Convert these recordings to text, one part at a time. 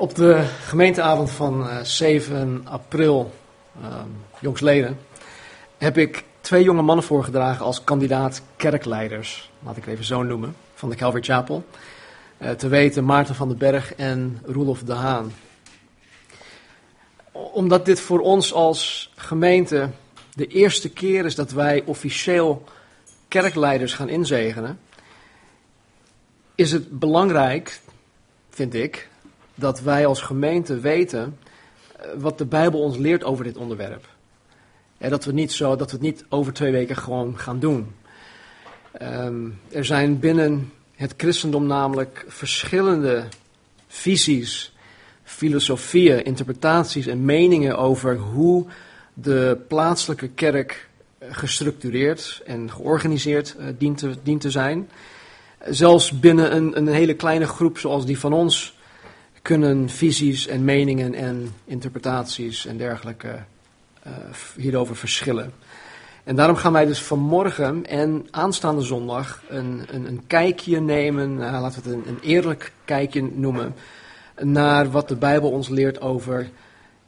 Op de gemeenteavond van uh, 7 april, uh, jongsleden, heb ik twee jonge mannen voorgedragen als kandidaat kerkleiders, laat ik het even zo noemen, van de Calvary Chapel. Uh, te weten Maarten van den Berg en Roelof de Haan. Omdat dit voor ons als gemeente de eerste keer is dat wij officieel kerkleiders gaan inzegenen, is het belangrijk, vind ik, dat wij als gemeente weten eh, wat de Bijbel ons leert over dit onderwerp. Ja, dat, we niet zo, dat we het niet over twee weken gewoon gaan doen. Um, er zijn binnen het christendom namelijk verschillende visies, filosofieën, interpretaties en meningen over hoe de plaatselijke kerk eh, gestructureerd en georganiseerd uh, dient, te, dient te zijn. Zelfs binnen een, een hele kleine groep zoals die van ons kunnen visies en meningen en interpretaties en dergelijke uh, hierover verschillen. En daarom gaan wij dus vanmorgen en aanstaande zondag een, een, een kijkje nemen, uh, laten we het een, een, eerlijk kijkje noemen, naar wat de Bijbel ons leert over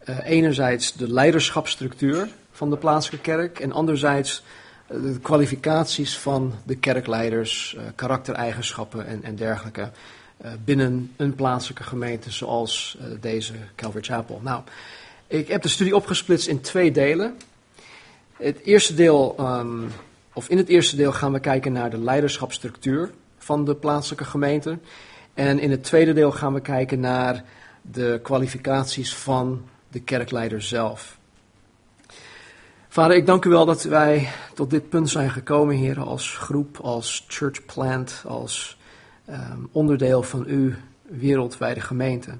uh, enerzijds de leiderschapsstructuur van de plaatselijke kerk en anderzijds de kwalificaties van de kerkleiders, karaktereigenschappen en, en dergelijke. Uh, binnen een plaatselijke gemeente zoals uh, deze Calvary Chapel. Nou, ik heb de studie opgesplitst in twee delen. Het eerste deel, um, of in het eerste deel gaan we kijken naar de leiderschapsstructuur van de plaatselijke gemeente. En in het tweede deel gaan we kijken naar de kwalificaties van de kerkleider zelf. Vader, ik dank u wel dat wij tot dit punt zijn gekomen, heren, als groep, als church plant, als um, onderdeel van uw wereldwijde gemeente.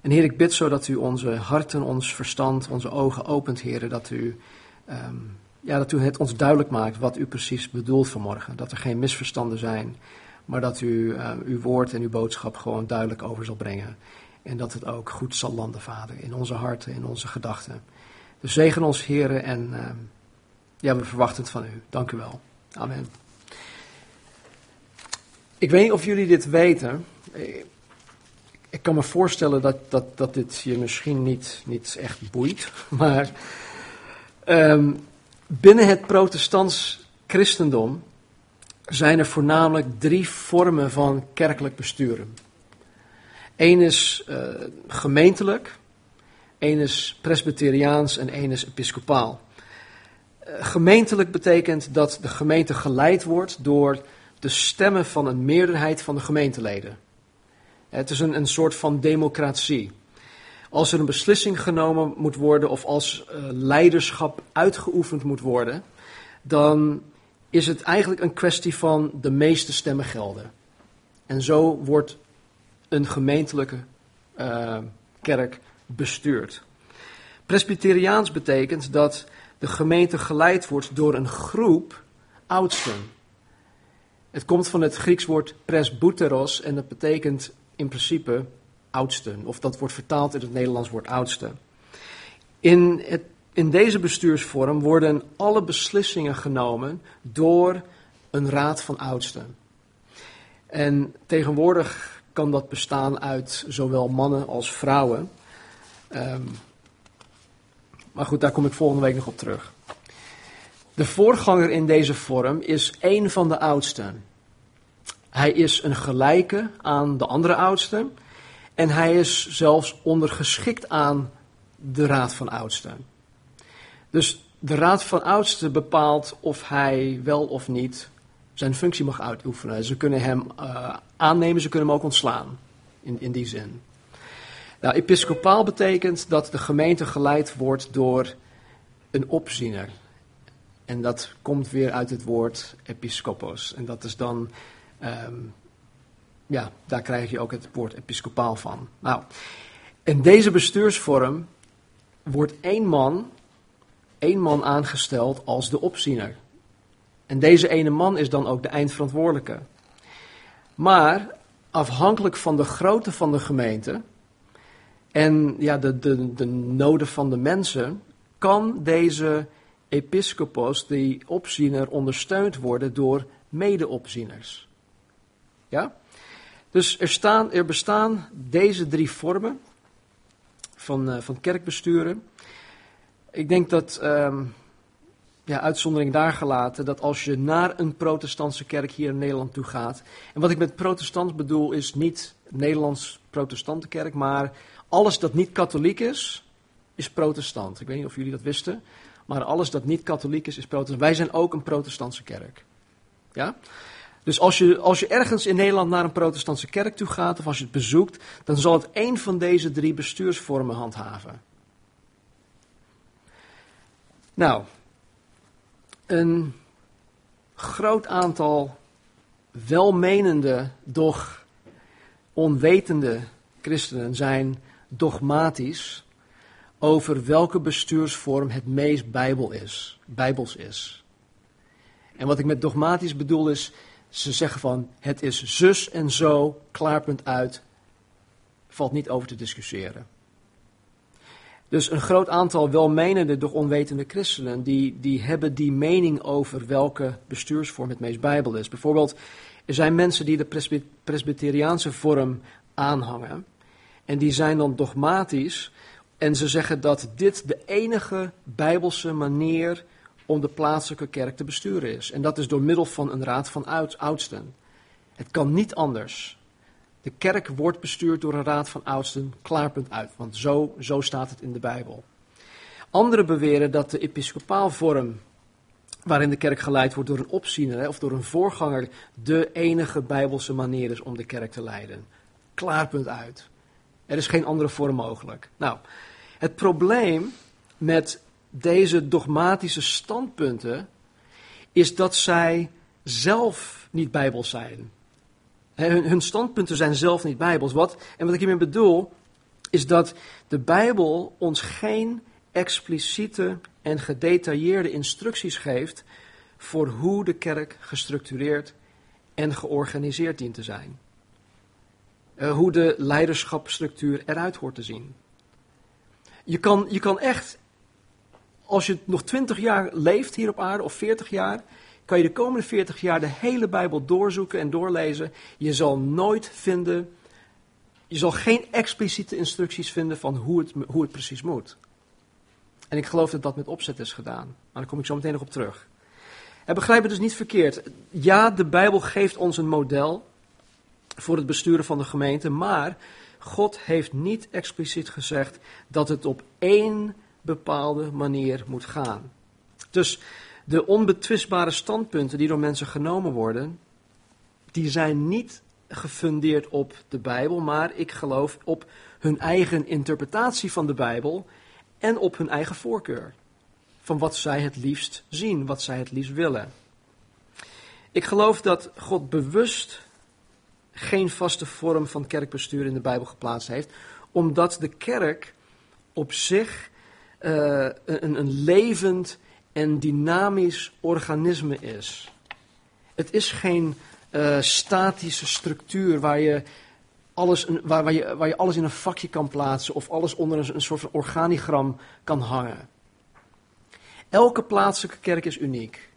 En Heer, ik bid zo dat u onze harten, ons verstand, onze ogen opent, Heer, dat u, um, ja, dat u het ons duidelijk maakt wat u precies bedoelt vanmorgen. Dat er geen misverstanden zijn, maar dat u uh, uw woord en uw boodschap gewoon duidelijk over zal brengen. En dat het ook goed zal landen, Vader, in onze harten, in onze gedachten. Dus zegen ons, Heer, en ja, we verwachten het van u. Dank u wel. Amen. Ik weet niet of jullie dit weten. Ik kan me voorstellen dat, dat, dat dit je misschien niet, niet echt boeit. Maar um, binnen het protestants christendom zijn er voornamelijk drie vormen van kerkelijk besturen. Eén is uh, gemeentelijk, één is presbyteriaans en één is episcopaal. Uh, gemeentelijk betekent dat de gemeente geleid wordt door de stemmen van een meerderheid van de gemeenteleden. Het is een, een soort van democratie. Als er een beslissing genomen moet worden of als uh, leiderschap uitgeoefend moet worden, dan is het eigenlijk een kwestie van de meeste stemmen gelden. En zo wordt een gemeentelijke uh, kerk bestuurd. Presbyteriaans betekent dat de gemeente geleid wordt door een groep oudsten. Het komt van het Grieks woord presbyteros en dat betekent in principe oudste. Of dat wordt vertaald in het Nederlands woord oudste. In, het, in deze bestuursvorm worden alle beslissingen genomen door een raad van oudsten. En tegenwoordig kan dat bestaan uit zowel mannen als vrouwen. Um, maar goed, daar kom ik volgende week nog op terug. De voorganger in deze vorm is één van de oudsten. Hij is een gelijke aan de andere oudsten. En hij is zelfs ondergeschikt aan de raad van oudsten. Dus de raad van oudsten bepaalt of hij wel of niet zijn functie mag uitoefenen. Ze kunnen hem uh, aannemen, ze kunnen hem ook ontslaan. In, in die zin. Nou, episcopaal betekent dat de gemeente geleid wordt door een opziener. En dat komt weer uit het woord episcopos. En dat is dan, um, ja, daar krijg je ook het woord episcopaal van. Nou, in deze bestuursvorm wordt één man, één man aangesteld als de opziener. En deze ene man is dan ook de eindverantwoordelijke. Maar afhankelijk van de grootte van de gemeente en ja, de, de, de noden van de mensen, kan deze episcopos, die opziener, ondersteund worden door medeopzieners. Ja? Dus er, staan, er bestaan deze drie vormen van, uh, van kerkbesturen. Ik denk dat, ehm, ja, uitzondering daar gelaten, dat als je naar een protestantse kerk hier in Nederland toe gaat. En wat ik met protestant bedoel is niet Nederlands protestante kerk, maar alles dat niet katholiek is, is protestant. Ik weet niet of jullie dat wisten, maar alles dat niet katholiek is, is protestant. Wij zijn ook een protestantse kerk. Ja? Dus als je, als je ergens in Nederland naar een protestantse kerk toe gaat, of als je het bezoekt, dan zal het één van deze drie bestuursvormen handhaven. Nou, een groot aantal welmenende, doch onwetende christenen zijn dogmatisch over welke bestuursvorm het meest bijbel is, bijbels is. En wat ik met dogmatisch bedoel is, ze zeggen van het is zus en zo, klaarpunt uit, valt niet over te discussiëren. Dus een groot aantal welmenende, doch onwetende christenen, die, die hebben die mening over welke bestuursvorm het meest bijbel is. Bijvoorbeeld, er zijn mensen die de presbyteriaanse vorm aanhangen. En die zijn dan dogmatisch. En ze zeggen dat dit de enige bijbelse manier om de plaatselijke kerk te besturen is. En dat is door middel van een raad van oudsten. Het kan niet anders. De kerk wordt bestuurd door een raad van oudsten, klaarpunt uit, want zo, zo staat het in de Bijbel. Anderen beweren dat de episcopaal vorm waarin de kerk geleid wordt door een opziener of door een voorganger de enige bijbelse manier is om de kerk te leiden. Klaarpunt uit. Er is geen andere vorm mogelijk. Nou, het probleem met deze dogmatische standpunten is dat zij zelf niet bijbels zijn. Hun, hun standpunten zijn zelf niet bijbels. Wat, en wat ik hiermee bedoel, is dat de Bijbel ons geen expliciete en gedetailleerde instructies geeft voor hoe de kerk gestructureerd en georganiseerd dient te zijn. Uh, hoe de leiderschapsstructuur eruit hoort te zien. Je kan, je kan echt, als je nog twintig jaar leeft hier op aarde, of veertig jaar, kan je de komende 40 jaar de hele Bijbel doorzoeken en doorlezen. Je zal nooit vinden, je zal geen expliciete instructies vinden van hoe het, hoe het precies moet. En ik geloof dat dat met opzet is gedaan. Maar daar kom ik zo meteen nog op terug. En begrijp het dus niet verkeerd. Ja, de Bijbel geeft ons een model voor het besturen van de gemeente, maar God heeft niet expliciet gezegd dat het op één bepaalde manier moet gaan. Dus de onbetwistbare standpunten die door mensen genomen worden, die zijn niet gefundeerd op de Bijbel, maar ik geloof op hun eigen interpretatie van de Bijbel en op hun eigen voorkeur. Van wat zij het liefst zien, wat zij het liefst willen. Ik geloof dat God bewust geen vaste vorm van kerkbestuur in de Bijbel geplaatst heeft, omdat de kerk op zich uh, een, een levend en dynamisch organisme is. Het is geen uh, statische structuur waar je, alles, waar, waar, je, waar je alles in een vakje kan plaatsen of alles onder een, een soort van organigram kan hangen. Elke plaatselijke kerk is uniek.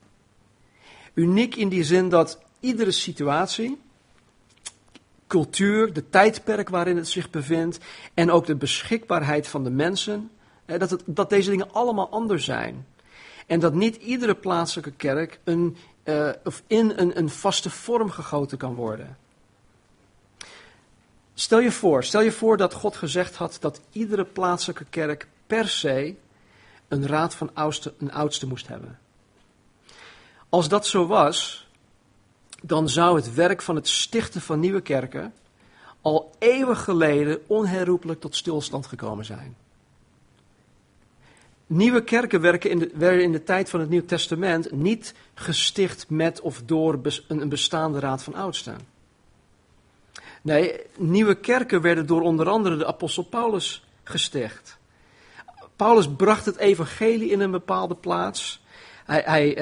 Uniek in die zin dat iedere situatie, cultuur, de tijdperk waarin het zich bevindt en ook de beschikbaarheid van de mensen, dat, het, dat deze dingen allemaal anders zijn. En dat niet iedere plaatselijke kerk een, uh, of in een, een vaste vorm gegoten kan worden. Stel je voor, stel je voor dat God gezegd had dat iedere plaatselijke kerk per se een raad van oudste, een oudste moest hebben. Als dat zo was, dan zou het werk van het stichten van nieuwe kerken al eeuwen geleden onherroepelijk tot stilstand gekomen zijn. Nieuwe kerken werken in de, werden in de tijd van het Nieuw Testament niet gesticht met of door een bestaande raad van oudsten. Nee, nieuwe kerken werden door onder andere de apostel Paulus gesticht. Paulus bracht het evangelie in een bepaalde plaats, hij, hij,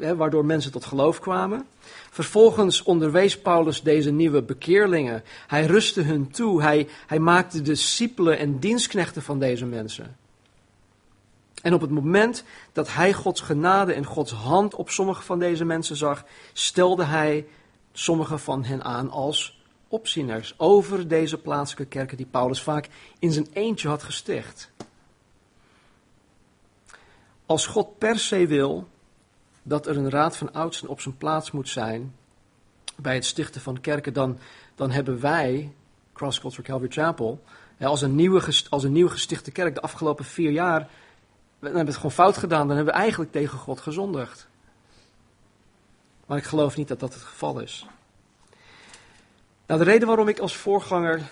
uh, waardoor mensen tot geloof kwamen. Vervolgens onderwees Paulus deze nieuwe bekeerlingen. Hij rustte hun toe. Hij, hij maakte discipelen en dienstknechten van deze mensen. En op het moment dat hij Gods genade en Gods hand op sommige van deze mensen zag, stelde hij sommige van hen aan als opzieners over deze plaatselijke kerken die Paulus vaak in zijn eentje had gesticht. Als God per se wil dat er een raad van oudsten op zijn plaats moet zijn bij het stichten van kerken, dan, dan hebben wij, Cross Culture Calvary Chapel, als een, nieuwe, als een nieuw gestichte kerk de afgelopen vier jaar, we hebben het gewoon fout gedaan, dan hebben we eigenlijk tegen God gezondigd. Maar ik geloof niet dat dat het geval is. Nou, de reden waarom ik als voorganger,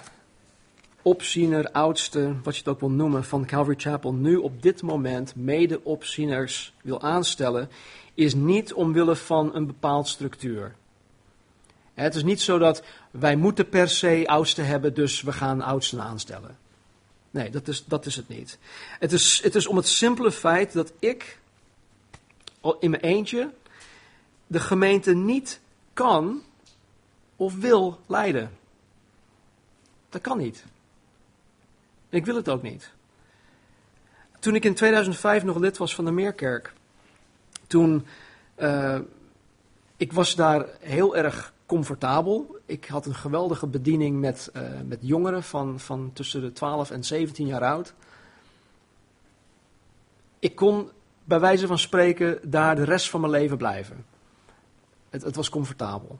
opziener, oudste, wat je het ook wil noemen, van Calvary Chapel nu op dit moment mede-opzieners wil aanstellen, is niet omwille van een bepaald structuur. Het is niet zo dat wij moeten per se oudsten hebben, dus we gaan oudsten aanstellen. Nee, dat is, dat is het niet. Het is, het is om het simpele feit dat ik in mijn eentje de gemeente niet kan of wil leiden. Dat kan niet. Ik wil het ook niet. Toen ik in 2005 nog lid was van de Meerkerk, toen, uh, ik was daar heel erg comfortabel. Ik had een geweldige bediening met, uh, met jongeren van, van tussen de 12 en 17 jaar oud. Ik kon bij wijze van spreken daar de rest van mijn leven blijven. Het, het was comfortabel.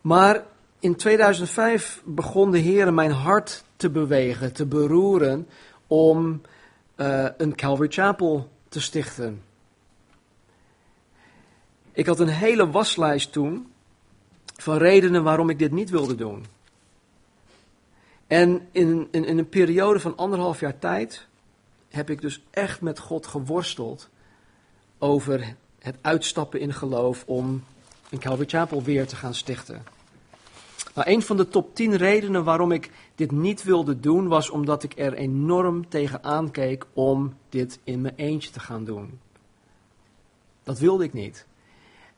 Maar in 2005 begon de Heer mijn hart te bewegen, te beroeren om uh, een Calvary Chapel te stichten. Ik had een hele waslijst toen van redenen waarom ik dit niet wilde doen. En in, in, in een periode van anderhalf jaar tijd heb ik dus echt met God geworsteld over het uitstappen in geloof om een Calvary Chapel weer te gaan stichten. Nou, een van de top 10 redenen waarom ik dit niet wilde doen, was omdat ik er enorm tegen aankeek om dit in mijn eentje te gaan doen. Dat wilde ik niet.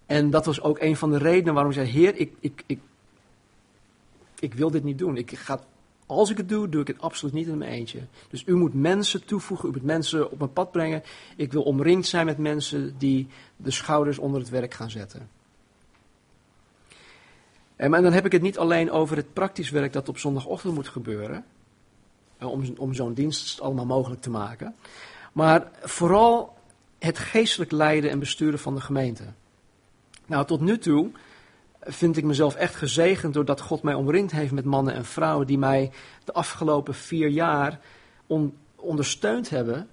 En dat was ook een van de redenen waarom ik zei: Heer, ik, ik, ik, ik wil dit niet doen. Ik ga, als ik het doe, doe ik het absoluut niet in mijn eentje. Dus u moet mensen toevoegen, u moet mensen op mijn pad brengen. Ik wil omringd zijn met mensen die de schouders onder het werk gaan zetten. En dan heb ik het niet alleen over het praktisch werk dat op zondagochtend moet gebeuren. Om, om zo'n dienst allemaal mogelijk te maken. Maar vooral het geestelijk leiden en besturen van de gemeente. Nou, tot nu toe vind ik mezelf echt gezegend doordat God mij omringd heeft met mannen en vrouwen die mij de afgelopen vier jaar ondersteund hebben.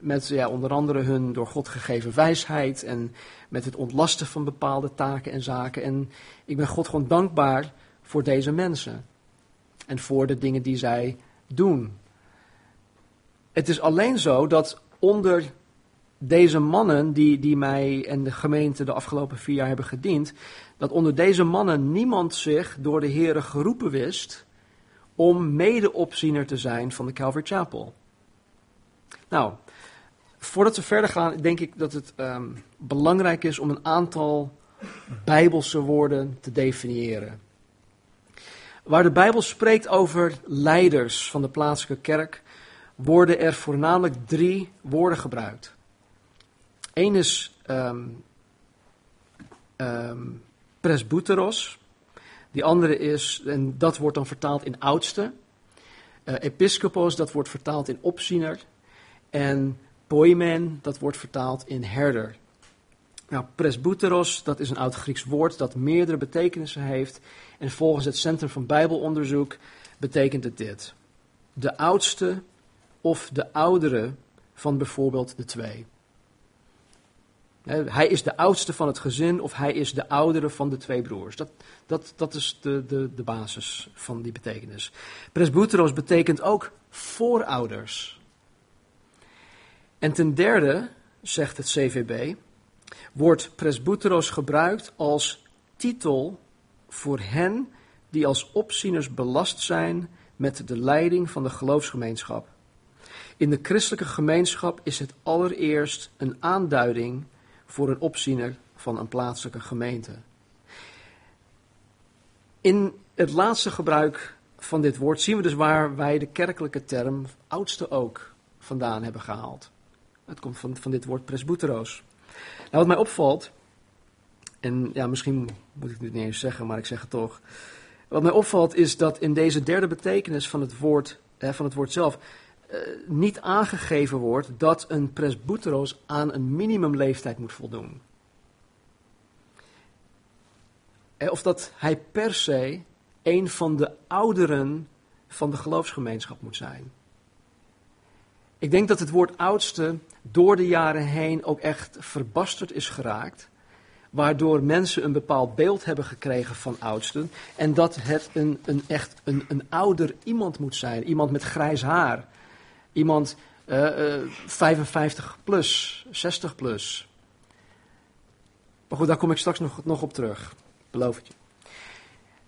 Met onder andere hun door God gegeven wijsheid en met het ontlasten van bepaalde taken en zaken. En ik ben God gewoon dankbaar voor deze mensen en voor de dingen die zij doen. Het is alleen zo dat onder deze mannen die, die mij en de gemeente de afgelopen vier jaar hebben gediend, dat onder deze mannen niemand zich door de Heeren geroepen wist om medeopziener te zijn van de Calvary Chapel. Nou, voordat we verder gaan, denk ik dat het um, belangrijk is om een aantal bijbelse woorden te definiëren. Waar de Bijbel spreekt over leiders van de plaatselijke kerk, worden er voornamelijk drie woorden gebruikt. Eén is um, um. Die andere is, en dat wordt dan vertaald in oudste. Uh, episcopos, dat wordt vertaald in opziener. En poimen, dat wordt vertaald in herder. Nou, presbyteros, dat is een oud Grieks woord dat meerdere betekenissen heeft. En volgens het Centrum van Bijbelonderzoek betekent het dit. De oudste of de oudere van bijvoorbeeld de twee. Hij is de oudste van het gezin of hij is de oudere van de twee broers. Dat, dat, dat is de, de, de basis van die betekenis. Presbyteros betekent ook voorouders. En ten derde, zegt het CVB, wordt presbyteros gebruikt als titel voor hen die als opzieners belast zijn met de leiding van de geloofsgemeenschap. In de christelijke gemeenschap is het allereerst een aanduiding voor een opziener van een plaatselijke gemeente. In het laatste gebruik van dit woord zien we dus waar wij de kerkelijke term oudste ook vandaan hebben gehaald. Het komt van, van dit woord presbyteros. Nou, wat mij opvalt, en ja, misschien moet ik dit niet eens zeggen, maar ik zeg het toch. Wat mij opvalt is dat in deze derde betekenis van het woord, van het woord zelf eh, niet aangegeven wordt dat een presbyteros aan een minimumleeftijd moet voldoen. Of dat hij per se een van de ouderen van de geloofsgemeenschap moet zijn. Ik denk dat het woord oudste door de jaren heen ook echt verbasterd is geraakt. Waardoor mensen een bepaald beeld hebben gekregen van oudsten. En dat het een, een echt een, een ouder iemand moet zijn. Iemand met grijs haar. Iemand uh, uh, 55 plus, 60 plus. Maar goed, daar kom ik straks nog, nog op terug. Beloof het je.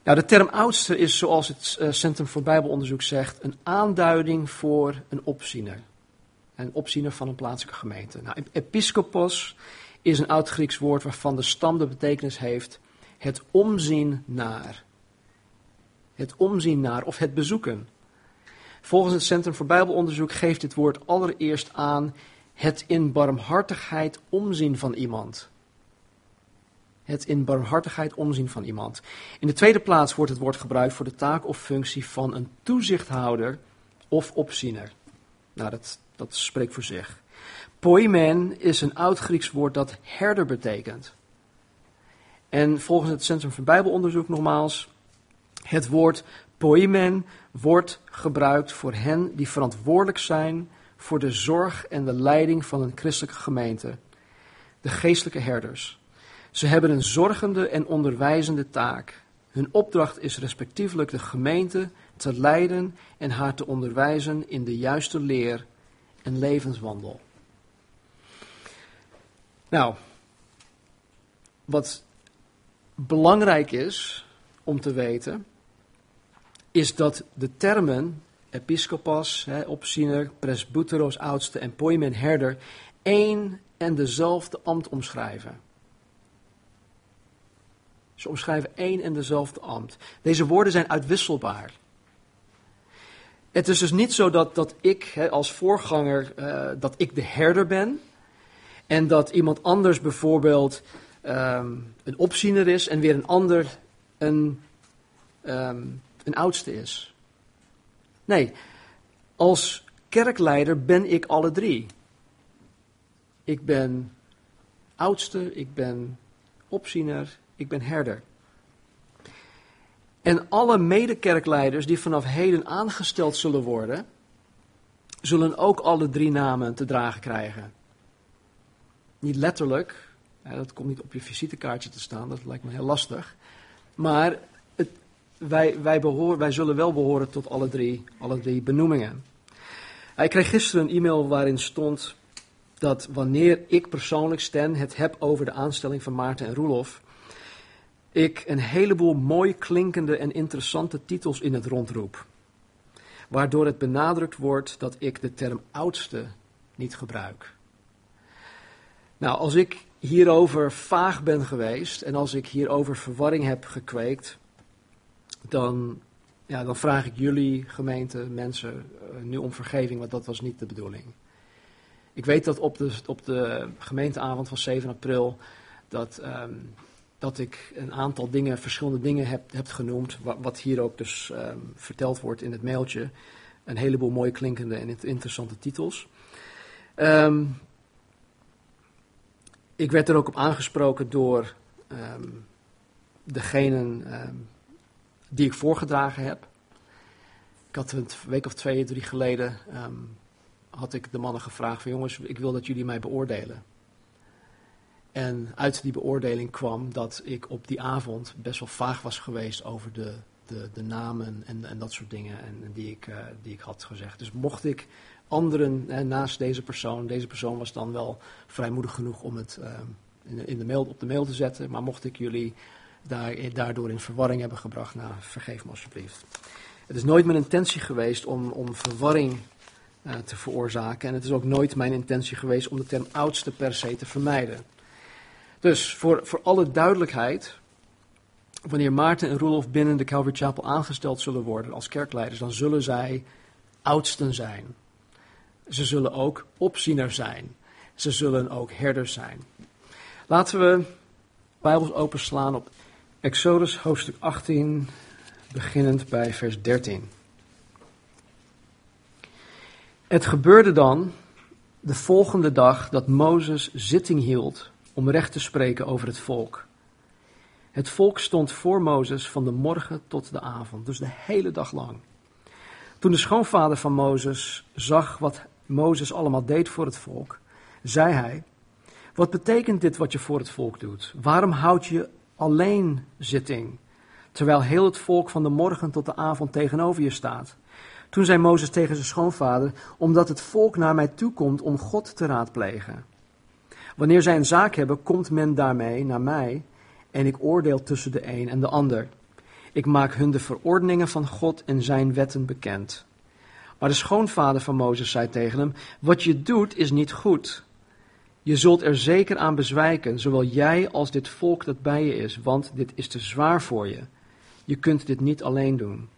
Nou, de term oudste is, zoals het uh, Centrum voor Bijbelonderzoek zegt, een aanduiding voor een opziener. Een opziener van een plaatselijke gemeente. Nou, episcopos is een oud-Grieks woord waarvan de stam de betekenis heeft het omzien naar. Het omzien naar of het bezoeken. Volgens het Centrum voor Bijbelonderzoek geeft dit woord allereerst aan het in barmhartigheid omzien van iemand. Het in barmhartigheid omzien van iemand. In de tweede plaats wordt het woord gebruikt voor de taak of functie van een toezichthouder of opziener. Nou, dat, dat spreekt voor zich. Poimen is een oud-Grieks woord dat herder betekent. En volgens het Centrum voor Bijbelonderzoek nogmaals, het woord poimen wordt gebruikt voor hen die verantwoordelijk zijn voor de zorg en de leiding van een christelijke gemeente, de geestelijke herders. Ze hebben een zorgende en onderwijzende taak. Hun opdracht is respectievelijk de gemeente te leiden en haar te onderwijzen in de juiste leer en levenswandel. Nou, wat belangrijk is om te weten, is dat de termen episcopas, opziener, presbyteros, oudste en poimen, herder, één en dezelfde ambt omschrijven. Ze omschrijven één en dezelfde ambt. Deze woorden zijn uitwisselbaar. Het is dus niet zo dat, dat ik hè, als voorganger, uh, dat ik de herder ben. En dat iemand anders bijvoorbeeld um, een opziener is en weer een ander een, um, een oudste is. Nee, als kerkleider ben ik alle drie. Ik ben oudste, ik ben opziener, ik ben herder. En alle medekerkleiders die vanaf heden aangesteld zullen worden, zullen ook alle drie namen te dragen krijgen. Niet letterlijk, dat komt niet op je visitekaartje te staan, dat lijkt me heel lastig. Maar het, wij, wij, behoor, wij zullen wel behoren tot alle drie, alle drie benoemingen. Ik kreeg gisteren een e-mail waarin stond dat wanneer ik persoonlijk, Stan, het heb over de aanstelling van Maarten en Roelof, ik een heleboel mooi klinkende en interessante titels in het rondroep. Waardoor het benadrukt wordt dat ik de term oudste niet gebruik. Nou, als ik hierover vaag ben geweest en als ik hierover verwarring heb gekweekt, dan, ja, dan vraag ik jullie, gemeente, mensen, uh, nu om vergeving, want dat was niet de bedoeling. Ik weet dat op de, op de gemeenteavond van 7 april dat um, dat ik een aantal dingen, verschillende dingen heb, genoemd, wat, wat hier ook dus um, verteld wordt in het mailtje. Een heleboel mooi klinkende en interessante titels. Um, ik werd er ook op aangesproken door um, degenen die ik voorgedragen heb. Ik had een week of twee, drie geleden, had ik de mannen gevraagd van jongens, ik wil dat jullie mij beoordelen. En uit die beoordeling kwam dat ik op die avond best wel vaag was geweest over de, de, de namen en, en dat soort dingen en, die, ik, uh, die ik had gezegd. Dus mocht ik anderen eh, naast deze persoon, deze persoon was dan wel vrijmoedig genoeg om het uh, in, de, mail, op de mail te zetten, maar mocht ik jullie daar, daardoor in verwarring hebben gebracht, nou vergeef me alsjeblieft. Het is nooit mijn intentie geweest om, om verwarring te veroorzaken en het is ook nooit mijn intentie geweest om de term oudste per se te vermijden. Dus voor, voor alle duidelijkheid, wanneer Maarten en Roelof binnen de Calvary Chapel aangesteld zullen worden als kerkleiders, dan zullen zij oudsten zijn. Ze zullen ook opziener zijn. Ze zullen ook herders zijn. Laten we Bijbels openslaan op Exodus hoofdstuk 18, beginnend bij vers 13. Het gebeurde dan de volgende dag dat Mozes zitting hield om recht te spreken over het volk. Het volk stond voor Mozes van de morgen tot de avond, dus de hele dag lang. Toen de schoonvader van Mozes zag wat Mozes allemaal deed voor het volk, zei hij: Wat betekent dit wat je voor het volk doet? Waarom houd je alleen zitting, terwijl heel het volk van de morgen tot de avond tegenover je staat? Toen zei Mozes tegen zijn schoonvader: Omdat het volk naar mij toe komt om God te raadplegen. Wanneer zij een zaak hebben, komt men daarmee naar mij en ik oordeel tussen de een en de ander. Ik maak hun de verordeningen van God en zijn wetten bekend. Maar de schoonvader van Mozes zei tegen hem: Wat je doet is niet goed. Je zult er zeker aan bezwijken, zowel jij als dit volk dat bij je is, want dit is te zwaar voor je. Je kunt dit niet alleen doen.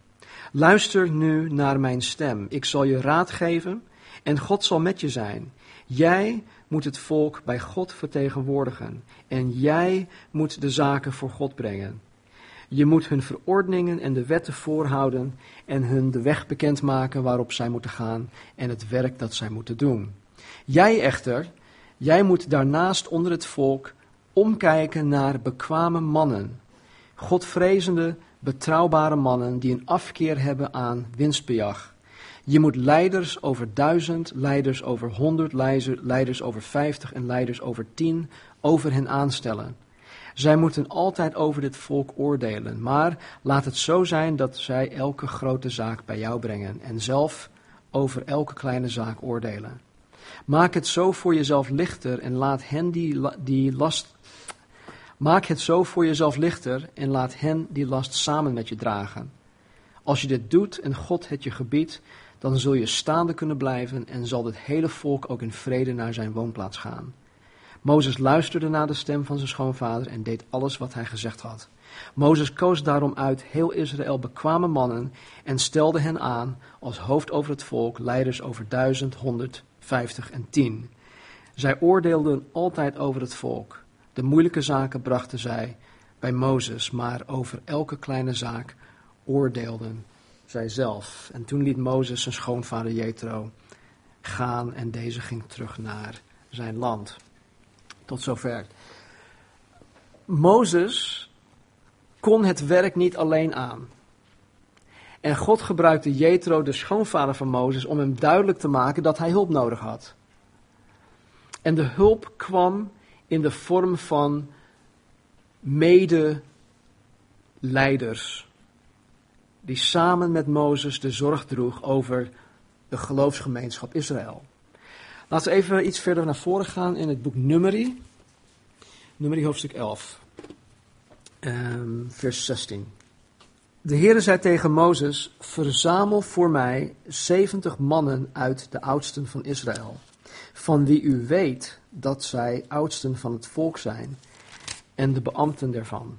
Luister nu naar mijn stem. Ik zal je raad geven en God zal met je zijn. Jij moet het volk bij God vertegenwoordigen en jij moet de zaken voor God brengen. Je moet hun verordeningen en de wetten voorhouden en hun de weg bekendmaken waarop zij moeten gaan en het werk dat zij moeten doen. Jij echter, jij moet daarnaast onder het volk omkijken naar bekwame mannen, Godvrezende, betrouwbare mannen die een afkeer hebben aan winstbejag. Je moet leiders over duizend, leiders over honderd, leiders over vijftig en leiders over tien over hen aanstellen. Zij moeten altijd over dit volk oordelen, maar laat het zo zijn dat zij elke grote zaak bij jou brengen en zelf over elke kleine zaak oordelen. Maak het zo voor jezelf lichter en laat hen die, die last. Maak het zo voor jezelf lichter en laat hen die last samen met je dragen. Als je dit doet en God het je gebiedt, dan zul je staande kunnen blijven en zal het hele volk ook in vrede naar zijn woonplaats gaan. Mozes luisterde naar de stem van zijn schoonvader en deed alles wat hij gezegd had. Mozes koos daarom uit heel Israël bekwame mannen en stelde hen aan als hoofd over het volk, leiders over duizend, honderd, vijftig en tien. Zij oordeelden altijd over het volk. De moeilijke zaken brachten zij bij Mozes, maar over elke kleine zaak oordeelden zij zelf. En toen liet Mozes zijn schoonvader Jethro gaan en deze ging terug naar zijn land. Tot zover. Mozes kon het werk niet alleen aan. En God gebruikte Jethro, de schoonvader van Mozes, om hem duidelijk te maken dat hij hulp nodig had. En de hulp kwam in de vorm van medeleiders. Die samen met Mozes de zorg droeg over de geloofsgemeenschap Israël. Laten we even iets verder naar voren gaan in het boek Numeri. Numeri hoofdstuk 11, ehm, vers 16. De Heere zei tegen Mozes: Verzamel voor mij 70 mannen uit de oudsten van Israël, van wie u weet dat zij oudsten van het volk zijn en de beambten daarvan.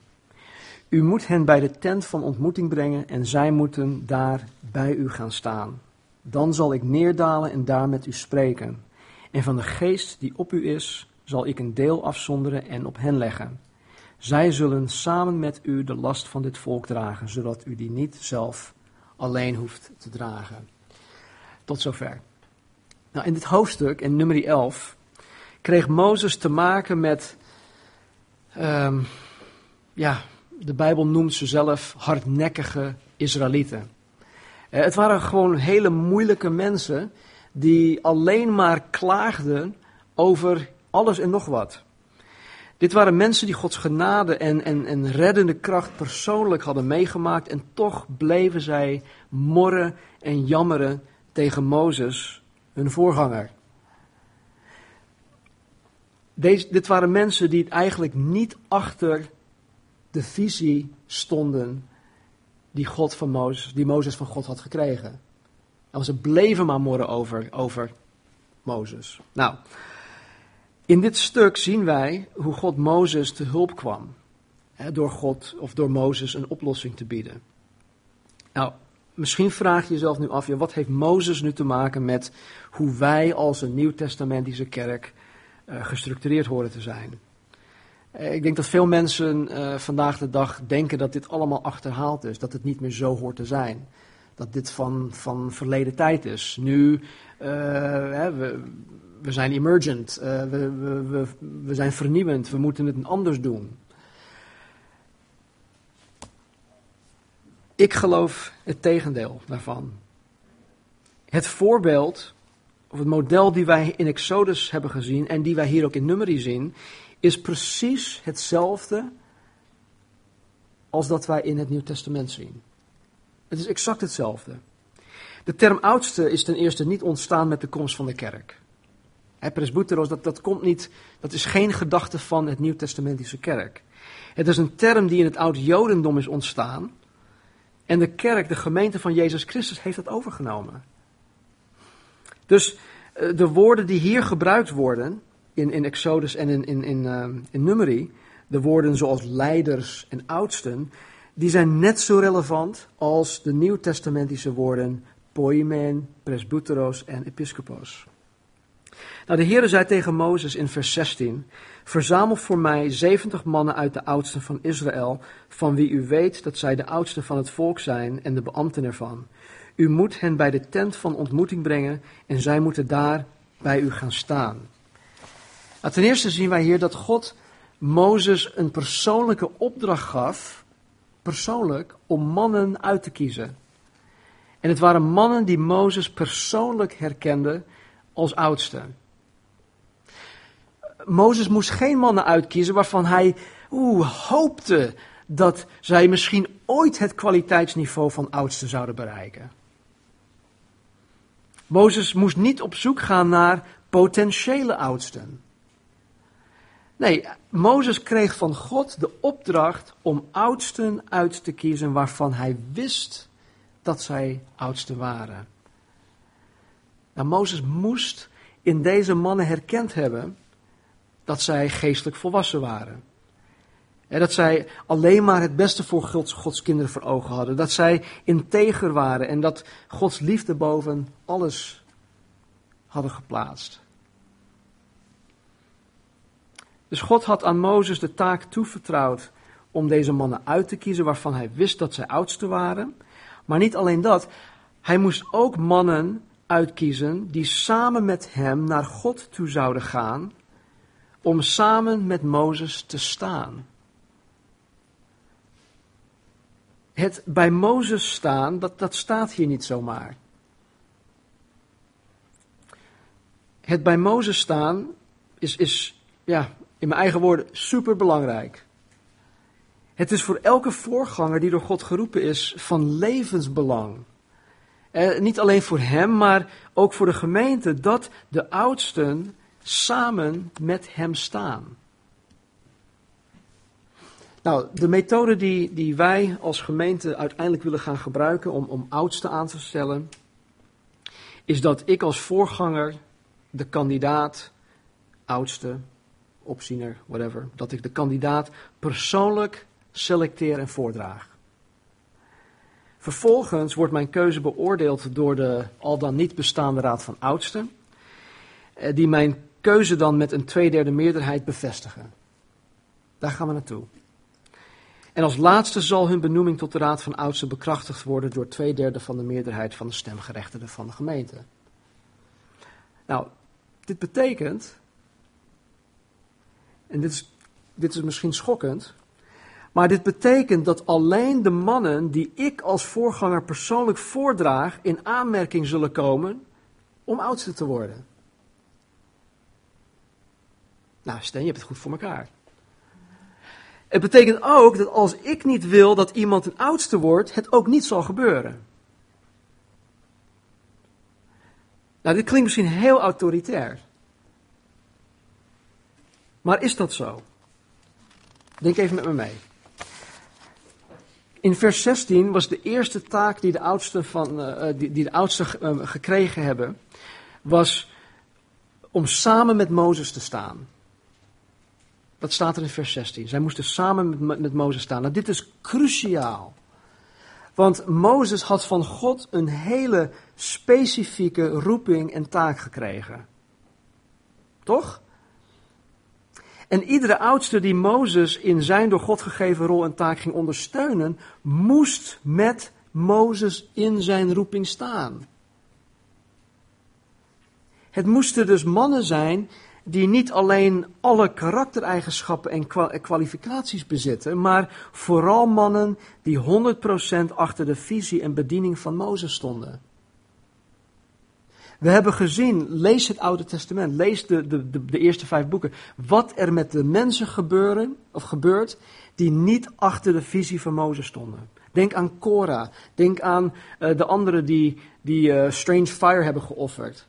U moet hen bij de tent van ontmoeting brengen en zij moeten daar bij u gaan staan. Dan zal ik neerdalen en daar met u spreken. En van de geest die op u is, zal ik een deel afzonderen en op hen leggen. Zij zullen samen met u de last van dit volk dragen, zodat u die niet zelf alleen hoeft te dragen. Tot zover. Nou, in dit hoofdstuk, in nummer 11, kreeg Mozes te maken met, um, ja, de Bijbel noemt ze zelf hardnekkige Israëlieten. Eh, het waren gewoon hele moeilijke mensen die alleen maar klaagden over alles en nog wat. Dit waren mensen die Gods genade en, en, en reddende kracht persoonlijk hadden meegemaakt en toch bleven zij morren en jammeren tegen Mozes, hun voorganger. Deze, dit waren mensen die eigenlijk niet achter de visie stonden die, God van Mozes, die Mozes van God had gekregen. En ze bleven maar morren over, over Mozes. Nou, in dit stuk zien wij hoe God Mozes te hulp kwam. Hè, door God of door Mozes een oplossing te bieden. Nou, misschien vraag je jezelf nu af, ja, wat heeft Mozes nu te maken met hoe wij als een nieuwtestamentische kerk uh, gestructureerd horen te zijn? Eh, ik denk dat veel mensen uh, vandaag de dag denken dat dit allemaal achterhaald is, dat het niet meer zo hoort te zijn. Dat dit van, van verleden tijd is. Nu, hè, we, zijn emergent, we, we, we, zijn vernieuwend, we moeten het anders doen. Ik geloof het tegendeel daarvan. Het voorbeeld, of het model die wij in Exodus hebben gezien en die wij hier ook in Numeri zien, is precies hetzelfde als dat wij in het Nieuw Testament zien. Het is exact hetzelfde. De term oudste is ten eerste niet ontstaan met de komst van de kerk. Presbyteros, dat, dat, komt niet, dat is geen gedachte van het Nieuw-testamentische kerk. Het is een term die in het oud-jodendom is ontstaan. En de kerk, de gemeente van Jezus Christus, heeft dat overgenomen. Dus eh, de woorden die hier gebruikt worden, in, in Exodus en in, in, in, uh, in Numeri, de woorden zoals leiders en oudsten, die zijn net zo relevant als de nieuwtestamentische woorden poimen, presbyteros en episcopos. Nou, de Heere zei tegen Mozes in vers 16, verzamel voor mij 70 mannen uit de oudsten van Israël, van wie u weet dat zij de oudsten van het volk zijn en de beambten ervan. U moet hen bij de tent van ontmoeting brengen en zij moeten daar bij u gaan staan. Nou, ten eerste zien wij hier dat God Mozes een persoonlijke opdracht gaf, persoonlijk, om mannen uit te kiezen. En het waren mannen die Mozes persoonlijk herkende als oudste. Mozes moest geen mannen uitkiezen waarvan hij hoopte dat zij misschien ooit het kwaliteitsniveau van oudste zouden bereiken. Mozes moest niet op zoek gaan naar potentiële oudsten. Nee, Mozes kreeg van God de opdracht om oudsten uit te kiezen waarvan hij wist dat zij oudsten waren. Nou, Mozes moest in deze mannen herkend hebben dat zij geestelijk volwassen waren. En dat zij alleen maar het beste voor Gods, Gods kinderen voor ogen hadden. Dat zij integer waren en dat Gods liefde boven alles hadden geplaatst. Dus God had aan Mozes de taak toevertrouwd om deze mannen uit te kiezen waarvan hij wist dat zij oudste waren. Maar niet alleen dat, hij moest ook mannen uitkiezen die samen met hem naar God toe zouden gaan om samen met Mozes te staan. Het bij Mozes staan, dat, dat staat hier niet zomaar. Het bij Mozes staan is, is ja, in mijn eigen woorden, super belangrijk. Het is voor elke voorganger die door God geroepen is van levensbelang. Eh, niet alleen voor hem, maar ook voor de gemeente, dat de oudsten samen met hem staan. Nou, de methode die, die wij als gemeente uiteindelijk willen gaan gebruiken om, om oudsten aan te stellen, is dat ik als voorganger de kandidaat oudste opziener, whatever, dat ik de kandidaat persoonlijk selecteer en voordraag. Vervolgens wordt mijn keuze beoordeeld door de al dan niet bestaande Raad van Oudsten, eh, die mijn keuze dan met een tweederde meerderheid bevestigen. Daar gaan we naartoe. En als laatste zal hun benoeming tot de Raad van Oudsten bekrachtigd worden door twee derde van de meerderheid van de stemgerechtigden van de gemeente. Nou, dit betekent en dit is, dit is misschien schokkend, maar dit betekent dat alleen de mannen die ik als voorganger persoonlijk voordraag in aanmerking zullen komen om oudste te worden. Nou, Sten, je hebt het goed voor elkaar. Het betekent ook dat als ik niet wil dat iemand een oudste wordt, het ook niet zal gebeuren. Nou, dit klinkt misschien heel autoritair. Maar is dat zo? Denk even met me mee. In vers 16 was de eerste taak die de oudsten, van, uh, die, die, de uh, gekregen hebben, was om samen met Mozes te staan. Dat staat er in vers 16. Zij moesten samen met, met Mozes staan. Nou, dit is cruciaal. Want Mozes had van God een hele specifieke roeping en taak gekregen. Toch? En iedere oudste die Mozes in zijn door God gegeven rol en taak ging ondersteunen, moest met Mozes in zijn roeping staan. Het moesten dus mannen zijn die niet alleen alle karaktereigenschappen en kwalificaties bezitten, maar vooral mannen die 100% achter de visie en bediening van Mozes stonden. We hebben gezien, lees het Oude Testament, lees de, de, de, eerste vijf boeken, wat er met de mensen gebeuren, of gebeurt die niet achter de visie van Mozes stonden. Denk aan Cora, denk aan uh, de anderen die, die uh, Strange Fire hebben geofferd.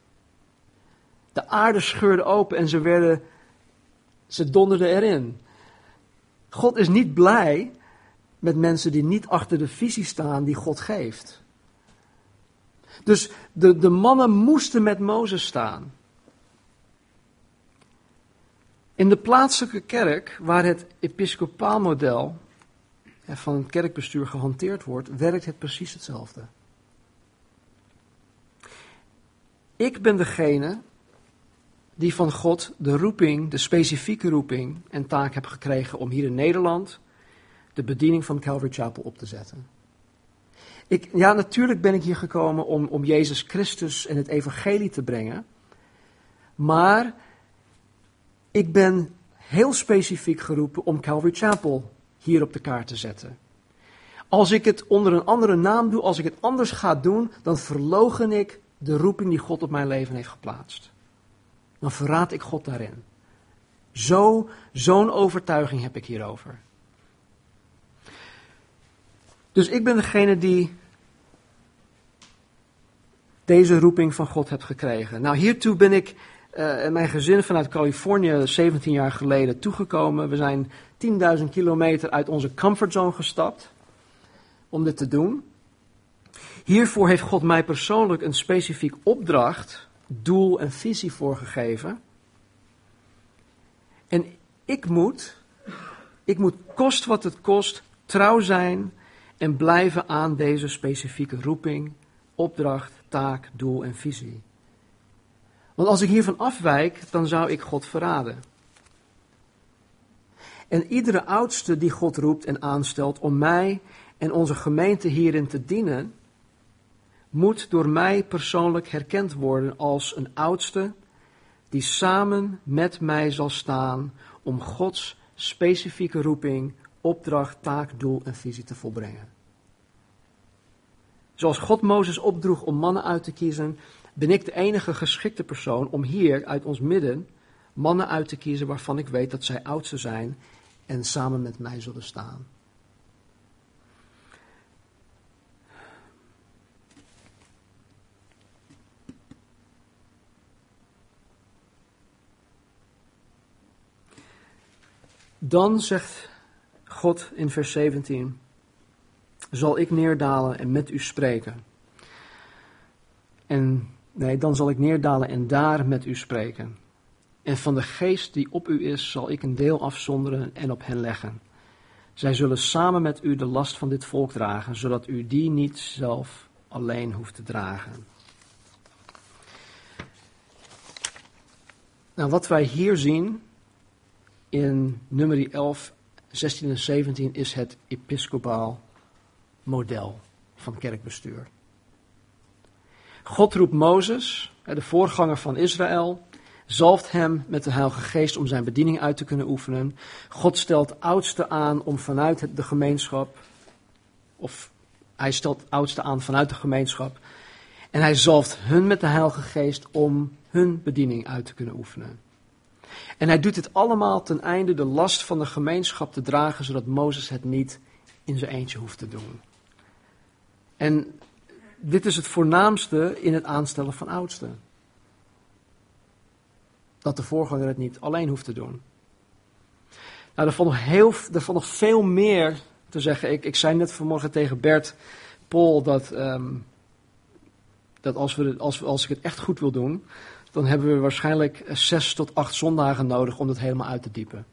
De aarde scheurde open en ze werden, ze donderden erin. God is niet blij met mensen die niet achter de visie staan die God geeft. Dus de, de mannen moesten met Mozes staan. In de plaatselijke kerk, waar het episcopaal model van het kerkbestuur gehanteerd wordt, werkt het precies hetzelfde. Ik ben degene die van God de roeping, de specifieke roeping en taak heb gekregen om hier in Nederland de bediening van Calvary Chapel op te zetten. Ik, ja, natuurlijk ben ik hier gekomen om, om Jezus Christus en het evangelie te brengen. Maar ik ben heel specifiek geroepen om Calvary Chapel hier op de kaart te zetten. Als ik het onder een andere naam doe, als ik het anders ga doen, dan verlogen ik de roeping die God op mijn leven heeft geplaatst. Dan verraad ik God daarin. Zo, zo'n overtuiging heb ik hierover. Dus ik ben degene die deze roeping van God heeft gekregen. Nou, hiertoe ben ik uh, en mijn gezin vanuit Californië 17 jaar geleden toegekomen. We zijn 10.000 kilometer uit onze comfortzone gestapt om dit te doen. Hiervoor heeft God mij persoonlijk een specifiek opdracht, doel en visie voorgegeven. En ik moet, ik moet kost wat het kost, trouw zijn en blijven aan deze specifieke roeping, opdracht, taak, doel en visie. Want als ik hiervan afwijk, dan zou ik God verraden. En iedere oudste die God roept en aanstelt om mij en onze gemeente hierin te dienen, moet door mij persoonlijk herkend worden als een oudste die samen met mij zal staan om Gods specifieke roeping, opdracht, taak, doel en visie te volbrengen. Zoals God Mozes opdroeg om mannen uit te kiezen, ben ik de enige geschikte persoon om hier uit ons midden mannen uit te kiezen waarvan ik weet dat zij oudste zijn en samen met mij zullen staan. Dan zegt God in vers 17: Zal ik neerdalen en met u spreken? En Nee, dan zal ik neerdalen en daar met u spreken. En van de geest die op u is, zal ik een deel afzonderen en op hen leggen. Zij zullen samen met u de last van dit volk dragen, zodat u die niet zelf alleen hoeft te dragen. Nou, wat wij hier zien in nummer 11, 16 en 17 is het episcopaal model van kerkbestuur. God roept Mozes, de voorganger van Israël, zalft hem met de Heilige Geest om zijn bediening uit te kunnen oefenen. God stelt oudsten aan om vanuit de gemeenschap, of hij stelt oudsten aan vanuit de gemeenschap. En hij zalft hun met de Heilige Geest om hun bediening uit te kunnen oefenen. En hij doet dit allemaal ten einde de last van de gemeenschap te dragen, zodat Mozes het niet in zijn eentje hoeft te doen. En dit is het voornaamste in het aanstellen van oudsten. Dat de voorganger het niet alleen hoeft te doen. Nou, er valt nog, heel, er valt nog veel meer te zeggen. Ik, ik zei net vanmorgen tegen Bert Pol dat, ehm, dat als, we, als, als ik het echt goed wil doen, dan hebben we waarschijnlijk zes tot acht zondagen nodig om het helemaal uit te diepen.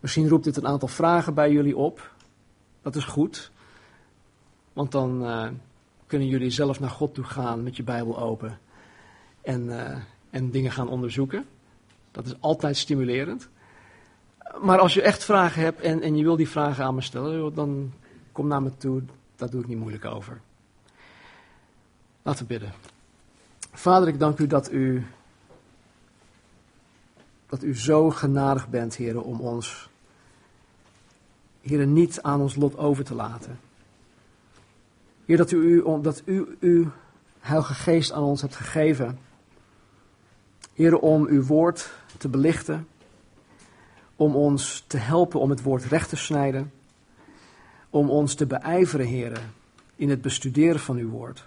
Misschien roept dit een aantal vragen bij jullie op. Dat is goed. Want dan, uh, kunnen jullie zelf naar God toe gaan met je Bijbel open en, uh, en dingen gaan onderzoeken. Dat is altijd stimulerend. maar als je echt vragen hebt en, en je wil die vragen aan me stellen, dan kom naar me toe. Daar doe ik niet moeilijk over. Laten we bidden. Vader, ik dank u dat u, dat u zo genadig bent, heren, om ons, heren, niet aan ons lot over te laten. Heer, dat u, dat u uw Heilige Geest aan ons hebt gegeven. Heer, om uw woord te belichten. Om ons te helpen om het woord recht te snijden. Om ons te beijveren, heren, in het bestuderen van uw woord.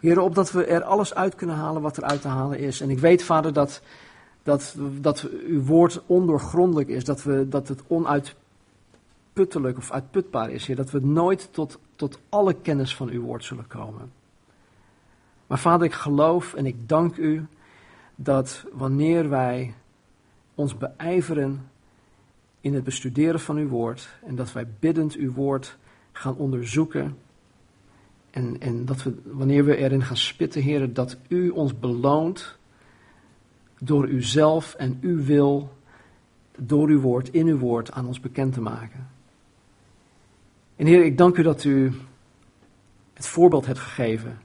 Heren, opdat we er alles uit kunnen halen wat er uit te halen is. En ik weet, vader, dat, dat, dat uw woord ondoorgrondelijk is. Dat, we, dat het onuitputtelijk of uitputbaar is. Dat we nooit tot, tot alle kennis van uw woord zullen komen. Maar vader, ik geloof en ik dank u dat wanneer wij ons beijveren in het bestuderen van uw woord en dat wij biddend uw woord gaan onderzoeken en, en dat we, wanneer we erin gaan spitten, heren, dat u ons beloont door uzelf en uw wil, door uw woord, in uw woord aan ons bekend te maken. En Heer, ik dank u dat u het voorbeeld hebt gegeven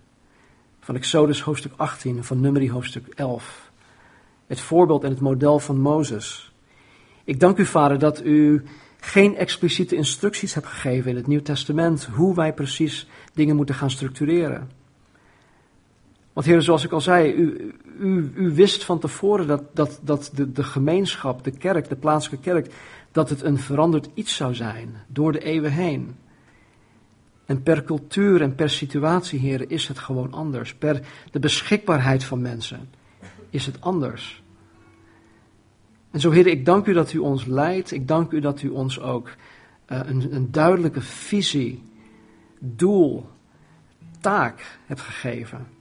van Exodus hoofdstuk 18 en van Numeri hoofdstuk 11. Het voorbeeld en het model van Mozes. Ik dank u, Vader, dat u geen expliciete instructies hebt gegeven in het Nieuw Testament hoe wij precies dingen moeten gaan structureren. Want Heer, zoals ik al zei, u, u, u wist van tevoren dat, dat, dat de, de gemeenschap, de kerk, de plaatselijke kerk, dat het een veranderd iets zou zijn door de eeuwen heen. En per cultuur en per situatie, heren, is het gewoon anders. Per de beschikbaarheid van mensen is het anders. En zo, heren, ik dank u dat u ons leidt. Ik dank u dat u ons ook uh, een, een duidelijke visie, doel, taak hebt gegeven.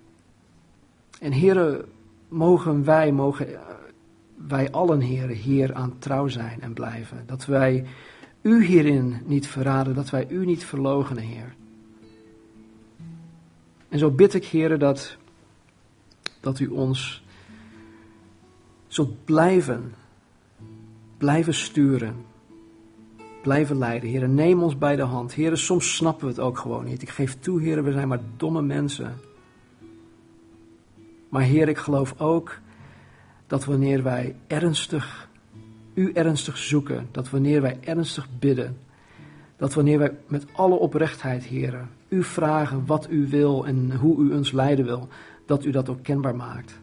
En heren, mogen wij, mogen uh, wij allen, heren, hier aan trouw zijn en blijven. Dat wij u hierin niet verraden, dat wij u niet verlogenen, Heer. En zo bid ik, heren, dat, dat u ons zult blijven, blijven sturen, blijven leiden. Heren, neem ons bij de hand. Heren, soms snappen we het ook gewoon niet. Ik geef toe, heren, we zijn maar domme mensen. Maar Heer, ik geloof ook dat wanneer wij ernstig, u ernstig zoeken, dat wanneer wij ernstig bidden, dat wanneer wij met alle oprechtheid, heren, u vragen wat u wil en hoe u ons leiden wil, dat u dat ook kenbaar maakt.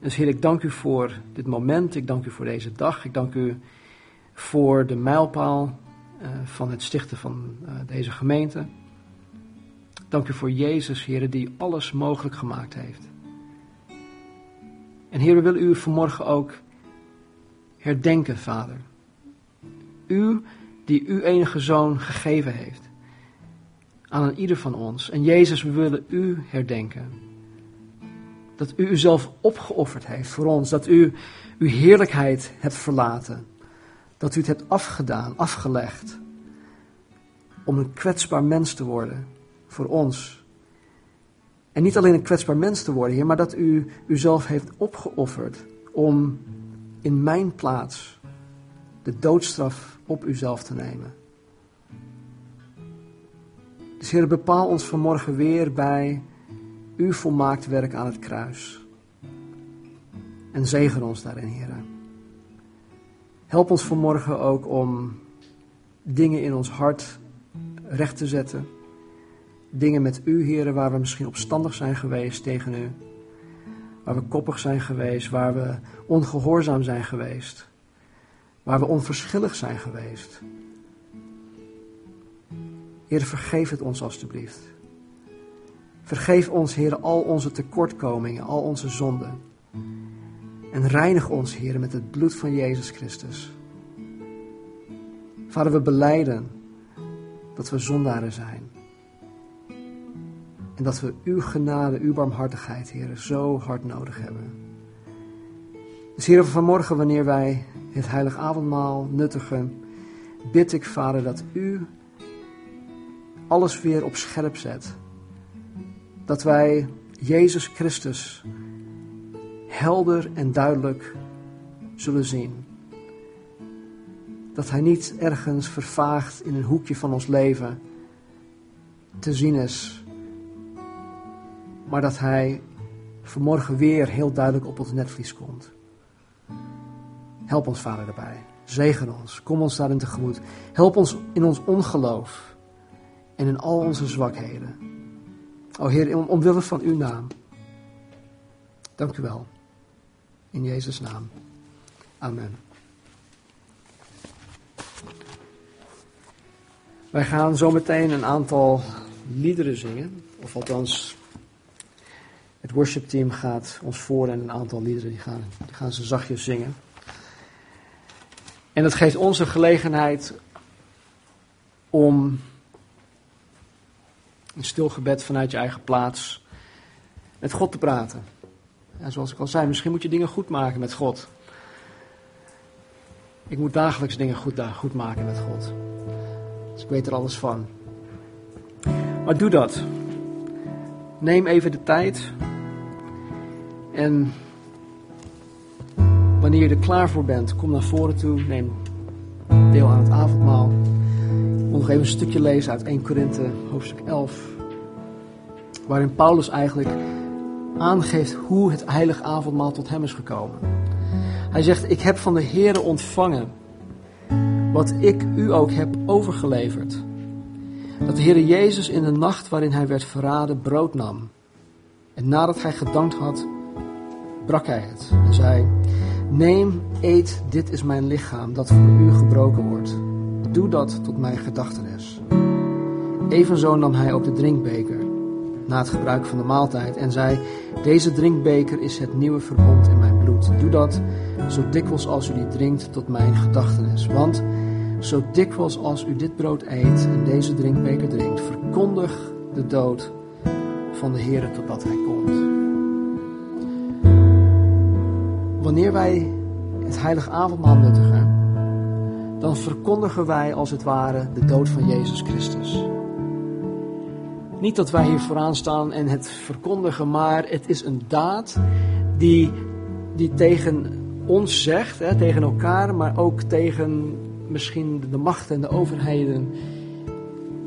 Dus Heer, ik dank u voor dit moment, ik dank u voor deze dag, ik dank u voor de mijlpaal uh, van het stichten van uh, deze gemeente. Dank u voor Jezus, Heer, die alles mogelijk gemaakt heeft. En Heer, we willen u vanmorgen ook herdenken, Vader. U die uw enige zoon gegeven heeft aan ieder van ons. En Jezus, we willen u herdenken. Dat u uzelf opgeofferd heeft voor ons. Dat u uw heerlijkheid hebt verlaten. Dat u het hebt afgedaan, afgelegd. Om een kwetsbaar mens te worden voor ons. En niet alleen een kwetsbaar mens te worden, Heer, maar dat u uzelf heeft opgeofferd om in mijn plaats de doodstraf op uzelf te nemen. Dus Heer, bepaal ons vanmorgen weer bij uw volmaakt werk aan het kruis. En zegen ons daarin, Heer. Help ons vanmorgen ook om dingen in ons hart recht te zetten. Dingen met u, Heer, waar we misschien opstandig zijn geweest tegen u. Waar we koppig zijn geweest, waar we ongehoorzaam zijn geweest. Waar we onverschillig zijn geweest. Heer, vergeef het ons alstublieft. Vergeef ons, Heer, al onze tekortkomingen, al onze zonden. En reinig ons, Heer, met het bloed van Jezus Christus. Vader, we beleiden dat we zondaren zijn. En dat we uw genade, uw barmhartigheid, Heer, zo hard nodig hebben. Dus Heer, vanmorgen wanneer wij het heilig avondmaal nuttigen, bid ik, Vader, dat u alles weer op scherp zet. Dat wij Jezus Christus helder en duidelijk zullen zien. Dat Hij niet ergens vervaagd in een hoekje van ons leven te zien is, maar dat Hij vanmorgen weer heel duidelijk op ons netvlies komt. Help ons, Vader, daarbij. Zegen ons. Kom ons daarin tegemoet. Help ons in ons ongeloof en in al onze zwakheden. O Heer, omwille van uw naam. Dank u wel. In Jezus' naam. Amen. Wij gaan zo meteen een aantal liederen zingen. Of althans, het worshipteam gaat ons voor en een aantal liederen die gaan, die gaan ze zachtjes zingen. En dat geeft ons een gelegenheid om een stil gebed vanuit je eigen plaats met God te praten. Ja, zoals ik al zei, misschien moet je dingen goed maken met God. Ik moet dagelijks dingen goed, goed maken met God. Dus ik weet er alles van. Maar doe dat. Neem even de tijd. En wanneer je er klaar voor bent, kom naar voren toe. Neem deel aan het avondmaal. Ik wil nog even een stukje lezen uit 1 Korinthe, hoofdstuk 11. Waarin Paulus eigenlijk aangeeft hoe het heilige avondmaal tot hem is gekomen. Hij zegt, ik heb van de Heere ontvangen wat ik u ook heb overgeleverd. Dat de Heere Jezus in de nacht waarin hij werd verraden brood nam. En nadat hij gedankt had, brak hij het en zei, neem, eet, dit is mijn lichaam dat voor u gebroken wordt. Doe dat tot mijn gedachtenis. Evenzo nam hij ook de drinkbeker na het gebruik van de maaltijd en zei: Deze drinkbeker is het nieuwe verbond in mijn bloed. Doe dat zo dikwijls als u die drinkt tot mijn gedachtenis. Want zo dikwijls als u dit brood eet en deze drinkbeker drinkt, verkondig de dood van de Heer totdat hij komt. Wanneer wij het heilige avondmaal nuttigen, dan verkondigen wij als het ware de dood van Jezus Christus. Niet dat wij hier vooraan staan en het verkondigen, maar het is een daad die, die tegen ons zegt, hè, tegen elkaar, maar ook tegen misschien de machten en de overheden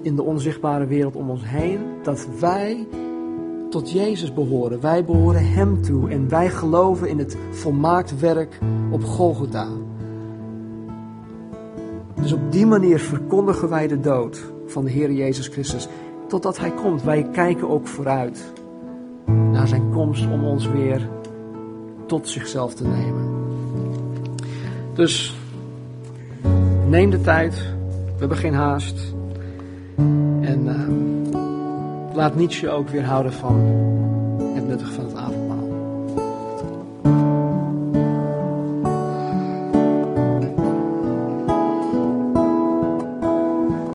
in de onzichtbare wereld om ons heen, dat wij tot Jezus behoren. Wij behoren Hem toe en wij geloven in het volmaakt werk op Golgotha. Dus op die manier verkondigen wij de dood van de Heer Jezus Christus totdat Hij komt. Wij kijken ook vooruit naar Zijn komst om ons weer tot zichzelf te nemen. Dus neem de tijd. We hebben geen haast. En uh, laat Nietzsche ook weer houden van het nuttig van het avond.